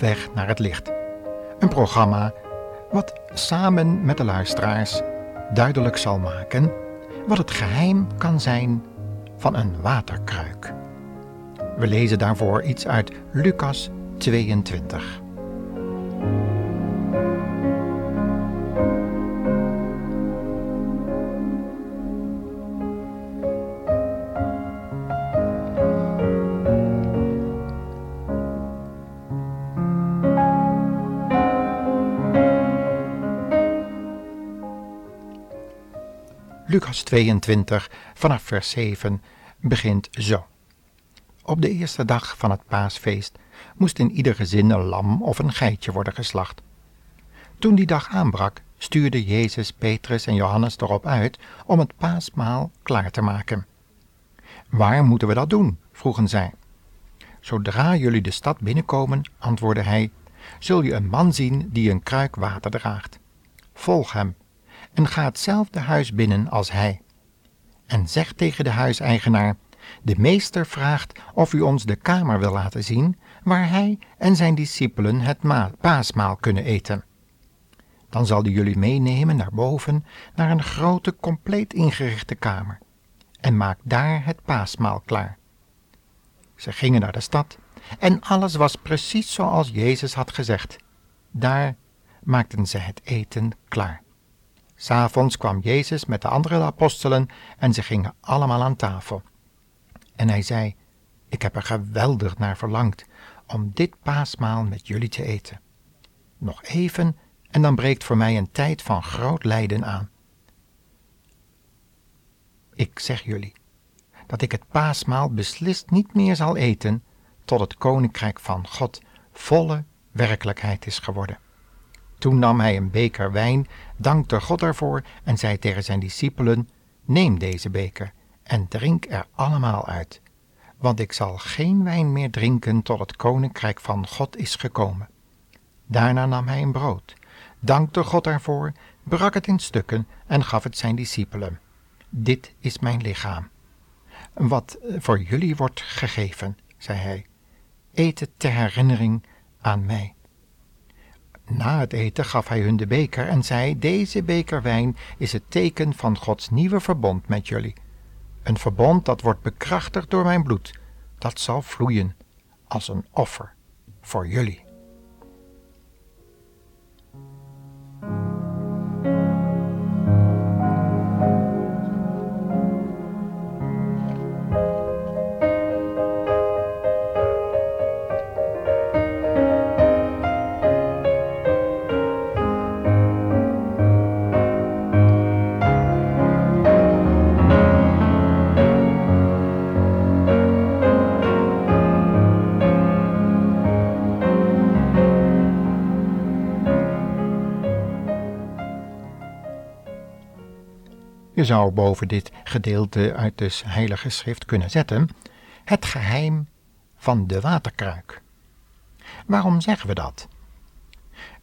Weg naar het licht. Een programma wat samen met de luisteraars duidelijk zal maken wat het geheim kan zijn van een waterkruik. We lezen daarvoor iets uit Lucas 22. Lucas 22 vanaf vers 7 begint zo. Op de eerste dag van het paasfeest moest in ieder gezin een lam of een geitje worden geslacht. Toen die dag aanbrak, stuurde Jezus Petrus en Johannes erop uit om het paasmaal klaar te maken. Waar moeten we dat doen? vroegen zij. Zodra jullie de stad binnenkomen, antwoordde hij, zul je een man zien die een kruik water draagt. Volg hem en ga hetzelfde huis binnen als hij. En zeg tegen de huiseigenaar: De meester vraagt of u ons de kamer wil laten zien waar hij en zijn discipelen het paasmaal kunnen eten. Dan zal hij jullie meenemen naar boven naar een grote, compleet ingerichte kamer en maak daar het paasmaal klaar. Ze gingen naar de stad en alles was precies zoals Jezus had gezegd. Daar maakten ze het eten klaar. S'avonds kwam Jezus met de andere apostelen en ze gingen allemaal aan tafel. En hij zei: Ik heb er geweldig naar verlangd om dit paasmaal met jullie te eten. Nog even en dan breekt voor mij een tijd van groot lijden aan. Ik zeg jullie dat ik het paasmaal beslist niet meer zal eten tot het koninkrijk van God volle werkelijkheid is geworden. Toen nam hij een beker wijn, dankte God ervoor en zei tegen zijn discipelen: Neem deze beker en drink er allemaal uit, want ik zal geen wijn meer drinken tot het koninkrijk van God is gekomen. Daarna nam hij een brood, dankte God ervoor, brak het in stukken en gaf het zijn discipelen. Dit is mijn lichaam. Wat voor jullie wordt gegeven, zei hij. Eet het ter herinnering aan mij. Na het eten gaf hij hun de beker en zei: Deze beker wijn is het teken van Gods nieuwe verbond met jullie. Een verbond dat wordt bekrachtigd door mijn bloed, dat zal vloeien als een offer voor jullie. Zou boven dit gedeelte uit de Heilige Schrift kunnen zetten: het geheim van de waterkruik. Waarom zeggen we dat?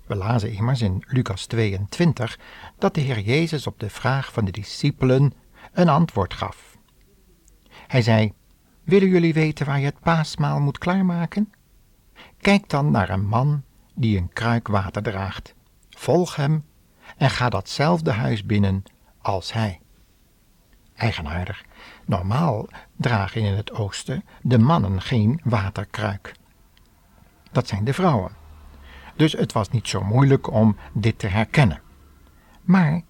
We lazen immers in Lucas 22 dat de Heer Jezus op de vraag van de discipelen een antwoord gaf. Hij zei: Willen jullie weten waar je het paasmaal moet klaarmaken? Kijk dan naar een man die een kruik water draagt. Volg hem en ga datzelfde huis binnen als hij. Eigenaardig. Normaal dragen in het oosten de mannen geen waterkruik. Dat zijn de vrouwen. Dus het was niet zo moeilijk om dit te herkennen. Maar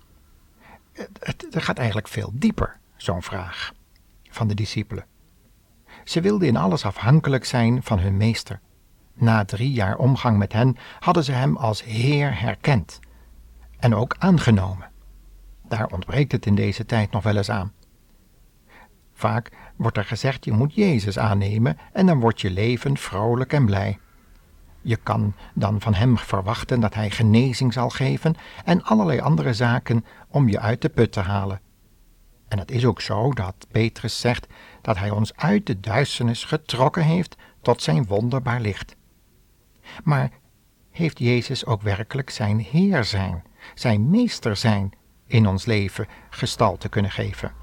het, gaat eigenlijk veel dieper, zo'n vraag van de discipelen. Ze wilden in alles afhankelijk zijn van hun meester. Na drie jaar omgang met hen hadden ze hem als Heer herkend en ook aangenomen. Daar ontbreekt het in deze tijd nog wel eens aan. Vaak wordt er gezegd: je moet Jezus aannemen en dan wordt je leven vrolijk en blij. Je kan dan van Hem verwachten dat Hij genezing zal geven en allerlei andere zaken om je uit de put te halen. En het is ook zo dat Petrus zegt dat Hij ons uit de duisternis getrokken heeft tot Zijn wonderbaar licht. Maar heeft Jezus ook werkelijk Zijn Heer zijn, Zijn Meester zijn in ons leven gestalte kunnen geven?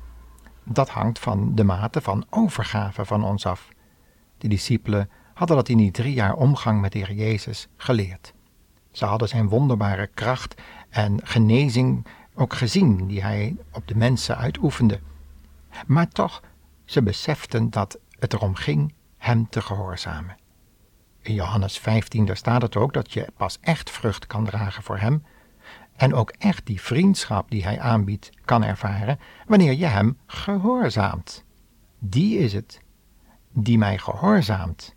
Dat hangt van de mate van overgave van ons af. De discipelen hadden dat in die drie jaar omgang met de Heer Jezus geleerd. Ze hadden zijn wonderbare kracht en genezing ook gezien die hij op de mensen uitoefende. Maar toch, ze beseften dat het erom ging hem te gehoorzamen. In Johannes 15 daar staat het ook dat je pas echt vrucht kan dragen voor hem en ook echt die vriendschap die hij aanbiedt kan ervaren wanneer je hem gehoorzaamt. Die is het die mij gehoorzaamt,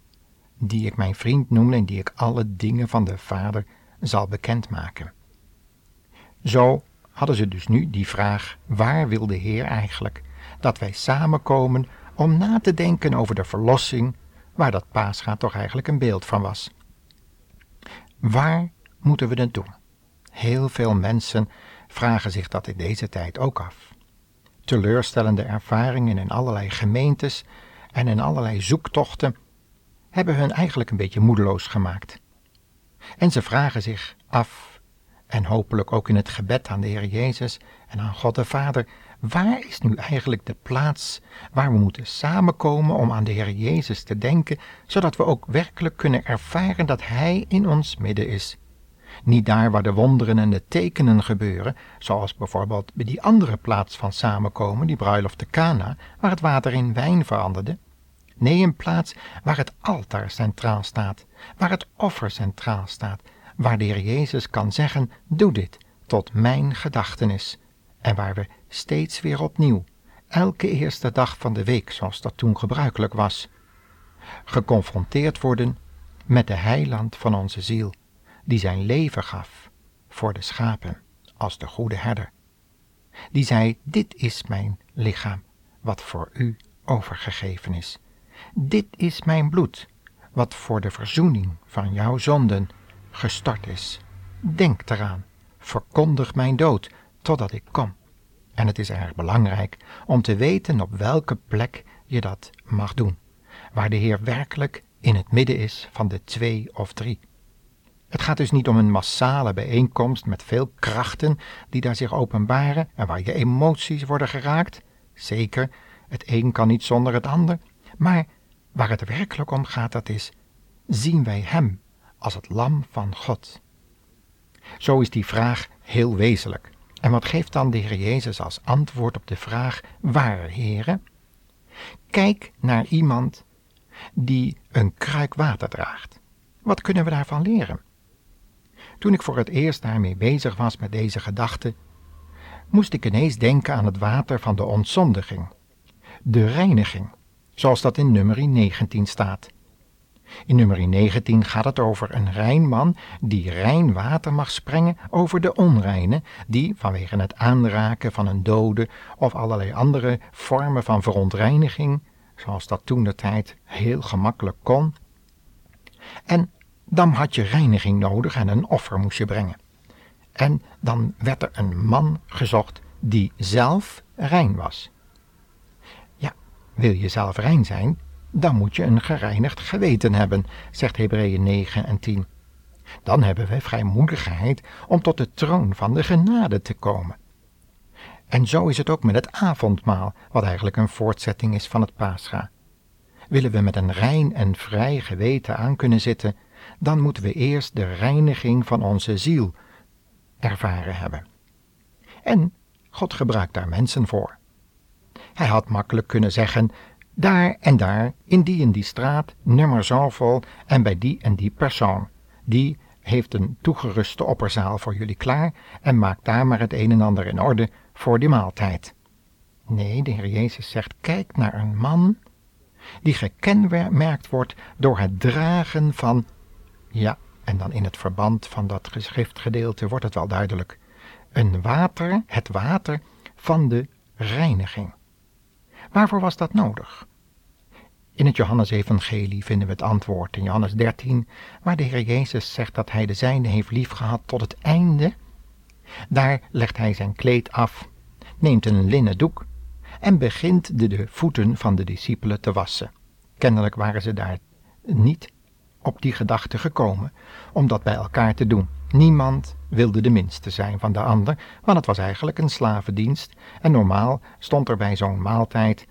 die ik mijn vriend noem en die ik alle dingen van de Vader zal bekendmaken. Zo hadden ze dus nu die vraag: waar wil de Heer eigenlijk dat wij samenkomen om na te denken over de verlossing, waar dat paasgaat toch eigenlijk een beeld van was? Waar moeten we het doen? Heel veel mensen vragen zich dat in deze tijd ook af. Teleurstellende ervaringen in allerlei gemeentes en in allerlei zoektochten hebben hun eigenlijk een beetje moedeloos gemaakt. En ze vragen zich af, en hopelijk ook in het gebed aan de Heer Jezus en aan God de Vader, waar is nu eigenlijk de plaats waar we moeten samenkomen om aan de Heer Jezus te denken, zodat we ook werkelijk kunnen ervaren dat Hij in ons midden is niet daar waar de wonderen en de tekenen gebeuren, zoals bijvoorbeeld bij die andere plaats van samenkomen, die bruiloft de Cana, waar het water in wijn veranderde. Nee, een plaats waar het altaar centraal staat, waar het offer centraal staat, waar de Heer Jezus kan zeggen, doe dit tot mijn gedachtenis, en waar we steeds weer opnieuw, elke eerste dag van de week, zoals dat toen gebruikelijk was, geconfronteerd worden met de heiland van onze ziel die zijn leven gaf voor de schapen als de goede herder. Die zei, dit is mijn lichaam, wat voor u overgegeven is. Dit is mijn bloed, wat voor de verzoening van jouw zonden gestort is. Denk eraan, verkondig mijn dood, totdat ik kom. En het is erg belangrijk om te weten op welke plek je dat mag doen, waar de Heer werkelijk in het midden is van de twee of drie. Het gaat dus niet om een massale bijeenkomst met veel krachten die daar zich openbaren en waar je emoties worden geraakt. Zeker, het een kan niet zonder het ander. Maar waar het werkelijk om gaat, dat is, zien wij Hem als het lam van God? Zo is die vraag heel wezenlijk. En wat geeft dan de Heer Jezus als antwoord op de vraag, waar, heren? Kijk naar iemand die een kruik water draagt. Wat kunnen we daarvan leren? Toen ik voor het eerst daarmee bezig was met deze gedachte, moest ik ineens denken aan het water van de ontzondiging, de reiniging, zoals dat in nummer 19 staat. In nummer 19 gaat het over een rein man die rein water mag sprengen over de onreine, die vanwege het aanraken van een dode of allerlei andere vormen van verontreiniging, zoals dat toen de tijd heel gemakkelijk kon, en dan had je reiniging nodig en een offer moest je brengen. En dan werd er een man gezocht die zelf rein was. Ja, wil je zelf rein zijn, dan moet je een gereinigd geweten hebben, zegt Hebreeën 9 en 10. Dan hebben we vrijmoedigheid om tot de troon van de genade te komen. En zo is het ook met het avondmaal, wat eigenlijk een voortzetting is van het paascha. Willen we met een rein en vrij geweten aan kunnen zitten, dan moeten we eerst de reiniging van onze ziel ervaren hebben. En God gebruikt daar mensen voor. Hij had makkelijk kunnen zeggen: daar en daar, in die en die straat, nummer zoveel en bij die en die persoon. Die heeft een toegeruste opperzaal voor jullie klaar en maakt daar maar het een en ander in orde voor die maaltijd. Nee, de Heer Jezus zegt: kijk naar een man die gekenmerkt wordt door het dragen van ja, en dan in het verband van dat geschriftgedeelte wordt het wel duidelijk. Een water, het water van de reiniging. Waarvoor was dat nodig? In het Johannesevangelie vinden we het antwoord in Johannes 13, waar de Heer Jezus zegt dat hij de zijne heeft liefgehad tot het einde. Daar legt hij zijn kleed af, neemt een linnen doek en begint de, de voeten van de discipelen te wassen. Kennelijk waren ze daar niet op die gedachte gekomen om dat bij elkaar te doen. Niemand wilde de minste zijn van de ander, want het was eigenlijk een slavendienst en normaal stond er bij zo'n maaltijd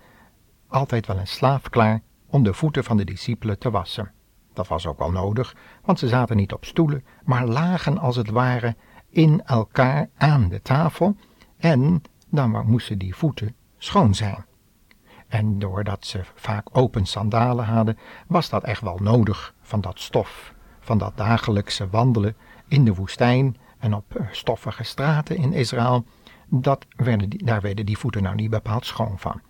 altijd wel een slaaf klaar om de voeten van de discipelen te wassen. Dat was ook wel nodig, want ze zaten niet op stoelen, maar lagen als het ware in elkaar aan de tafel en dan moesten die voeten schoon zijn. En doordat ze vaak open sandalen hadden, was dat echt wel nodig van dat stof, van dat dagelijkse wandelen in de woestijn en op eh, stoffige straten in Israël. Dat werden die, daar werden die voeten nou niet bepaald schoon van.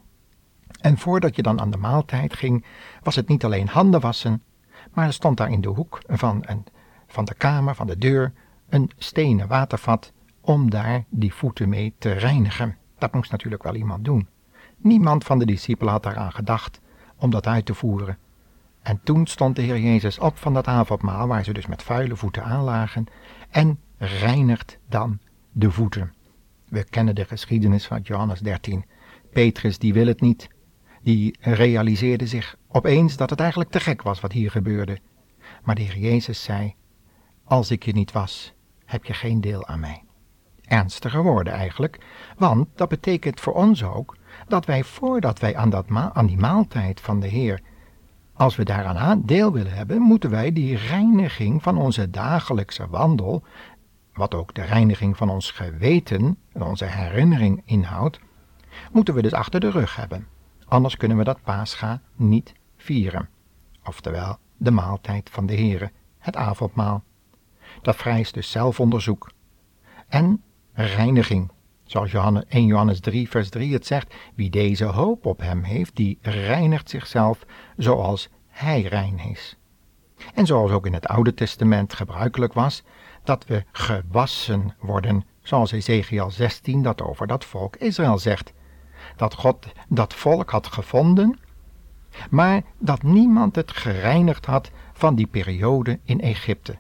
En voordat je dan aan de maaltijd ging, was het niet alleen handen wassen, maar er stond daar in de hoek van, een, van de kamer, van de deur, een stenen watervat om daar die voeten mee te reinigen. Dat moest natuurlijk wel iemand doen. Niemand van de discipelen had daaraan gedacht om dat uit te voeren. En toen stond de Heer Jezus op van dat avondmaal, waar ze dus met vuile voeten aanlagen, en reinigt dan de voeten. We kennen de geschiedenis van Johannes 13. Petrus die wil het niet. Die realiseerde zich opeens dat het eigenlijk te gek was wat hier gebeurde. Maar de Heer Jezus zei, als ik je niet was, heb je geen deel aan mij. Ernstige woorden eigenlijk, want dat betekent voor ons ook dat wij voordat wij aan, dat aan die maaltijd van de Heer, als we daaraan deel willen hebben, moeten wij die reiniging van onze dagelijkse wandel, wat ook de reiniging van ons geweten en onze herinnering inhoudt, moeten we dus achter de rug hebben. Anders kunnen we dat paascha niet vieren. Oftewel, de maaltijd van de Heere, het avondmaal. Dat vereist dus zelfonderzoek. En reiniging. Zoals 1 Johannes 3, vers 3 het zegt, wie deze hoop op hem heeft, die reinigt zichzelf zoals hij rein is. En zoals ook in het Oude Testament gebruikelijk was, dat we gewassen worden, zoals Ezekiel 16 dat over dat volk Israël zegt. Dat God dat volk had gevonden, maar dat niemand het gereinigd had van die periode in Egypte.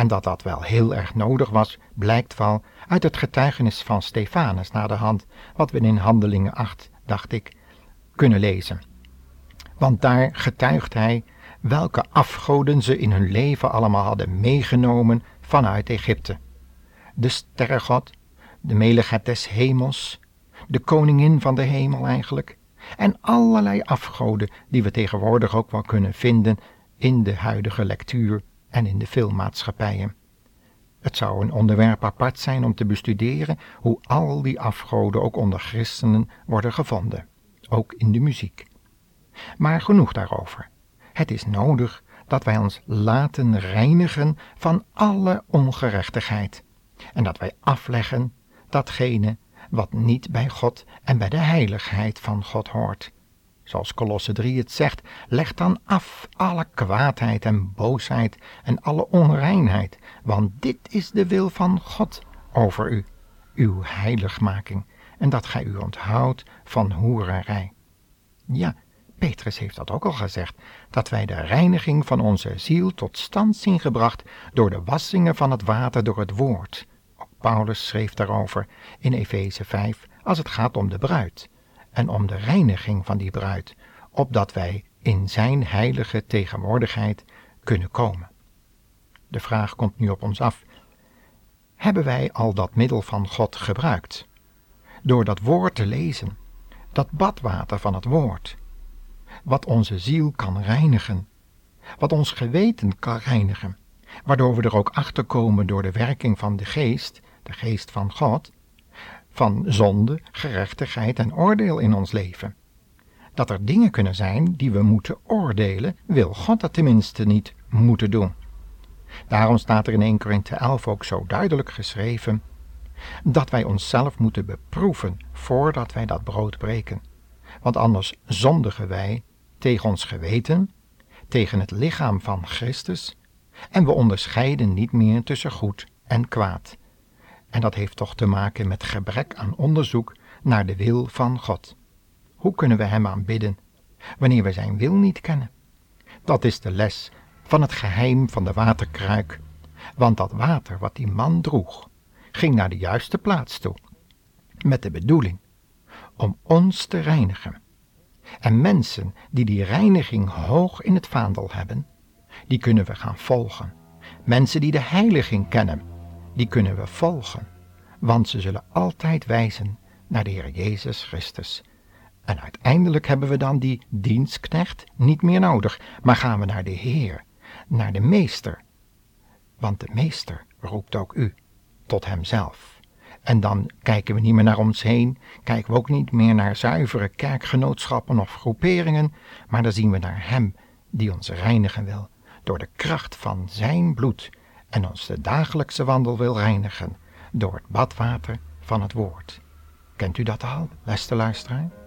En dat dat wel heel erg nodig was, blijkt wel uit het getuigenis van Stefanus na de hand, wat we in Handelingen 8, dacht ik, kunnen lezen. Want daar getuigt hij welke afgoden ze in hun leven allemaal hadden meegenomen vanuit Egypte. De sterrengod, de meligheid des hemels, de koningin van de hemel eigenlijk, en allerlei afgoden die we tegenwoordig ook wel kunnen vinden in de huidige lectuur en in de filmmaatschappijen. Het zou een onderwerp apart zijn om te bestuderen hoe al die afgoden ook onder christenen worden gevonden, ook in de muziek. Maar genoeg daarover. Het is nodig dat wij ons laten reinigen van alle ongerechtigheid en dat wij afleggen datgene wat niet bij God en bij de heiligheid van God hoort. Zoals Kolosse 3 het zegt, leg dan af alle kwaadheid en boosheid en alle onreinheid, want dit is de wil van God over u, uw heiligmaking, en dat gij u onthoudt van hoererij. Ja, Petrus heeft dat ook al gezegd, dat wij de reiniging van onze ziel tot stand zien gebracht door de wassingen van het water door het woord. Ook Paulus schreef daarover in Efeze 5 als het gaat om de bruid en om de reiniging van die bruid, opdat wij in zijn heilige tegenwoordigheid kunnen komen. De vraag komt nu op ons af. Hebben wij al dat middel van God gebruikt? Door dat woord te lezen, dat badwater van het woord, wat onze ziel kan reinigen, wat ons geweten kan reinigen, waardoor we er ook achter komen door de werking van de geest, de geest van God, van zonde, gerechtigheid en oordeel in ons leven. Dat er dingen kunnen zijn die we moeten oordelen, wil God dat tenminste niet moeten doen. Daarom staat er in 1 Korinthe 11 ook zo duidelijk geschreven dat wij onszelf moeten beproeven voordat wij dat brood breken. Want anders zondigen wij tegen ons geweten, tegen het lichaam van Christus, en we onderscheiden niet meer tussen goed en kwaad. En dat heeft toch te maken met gebrek aan onderzoek naar de wil van God. Hoe kunnen we Hem aanbidden wanneer we Zijn wil niet kennen? Dat is de les van het geheim van de waterkruik, want dat water wat die man droeg, ging naar de juiste plaats toe, met de bedoeling om ons te reinigen. En mensen die die reiniging hoog in het vaandel hebben, die kunnen we gaan volgen. Mensen die de heiliging kennen, die kunnen we volgen, want ze zullen altijd wijzen naar de Heer Jezus Christus. En uiteindelijk hebben we dan die dienstknecht niet meer nodig, maar gaan we naar de Heer, naar de meester. Want de meester roept ook u tot hemzelf. En dan kijken we niet meer naar ons heen, kijken we ook niet meer naar zuivere kerkgenootschappen of groeperingen, maar dan zien we naar Hem die ons reinigen wil door de kracht van Zijn bloed en ons de dagelijkse wandel wil reinigen door het badwater van het woord. Kent u dat al, beste luisteraar?